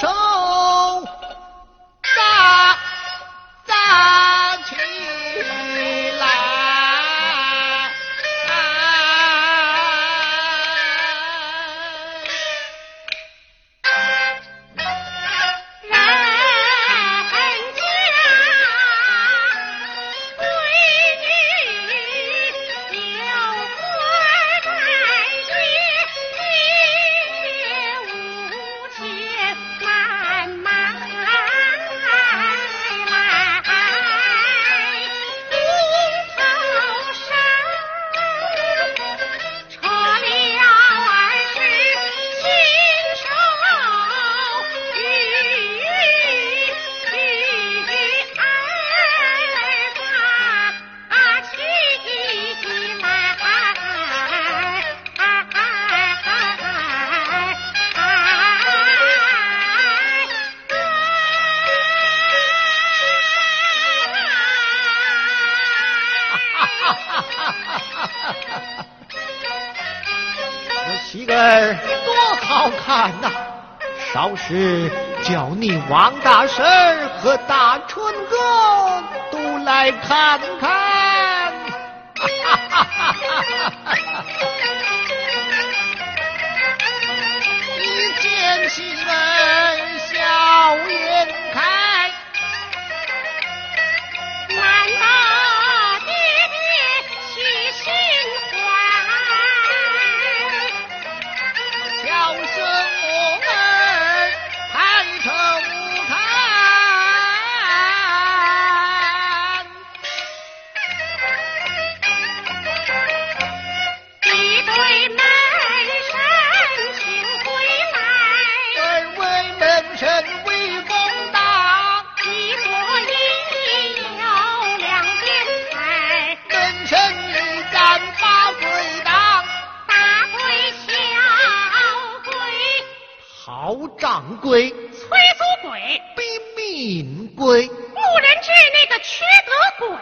上。喜儿多好看呐！少时叫你王大婶和大春哥都来看看哈哈哈哈哈。一见喜掌柜催租鬼，逼命鬼，牧人治那个缺德鬼，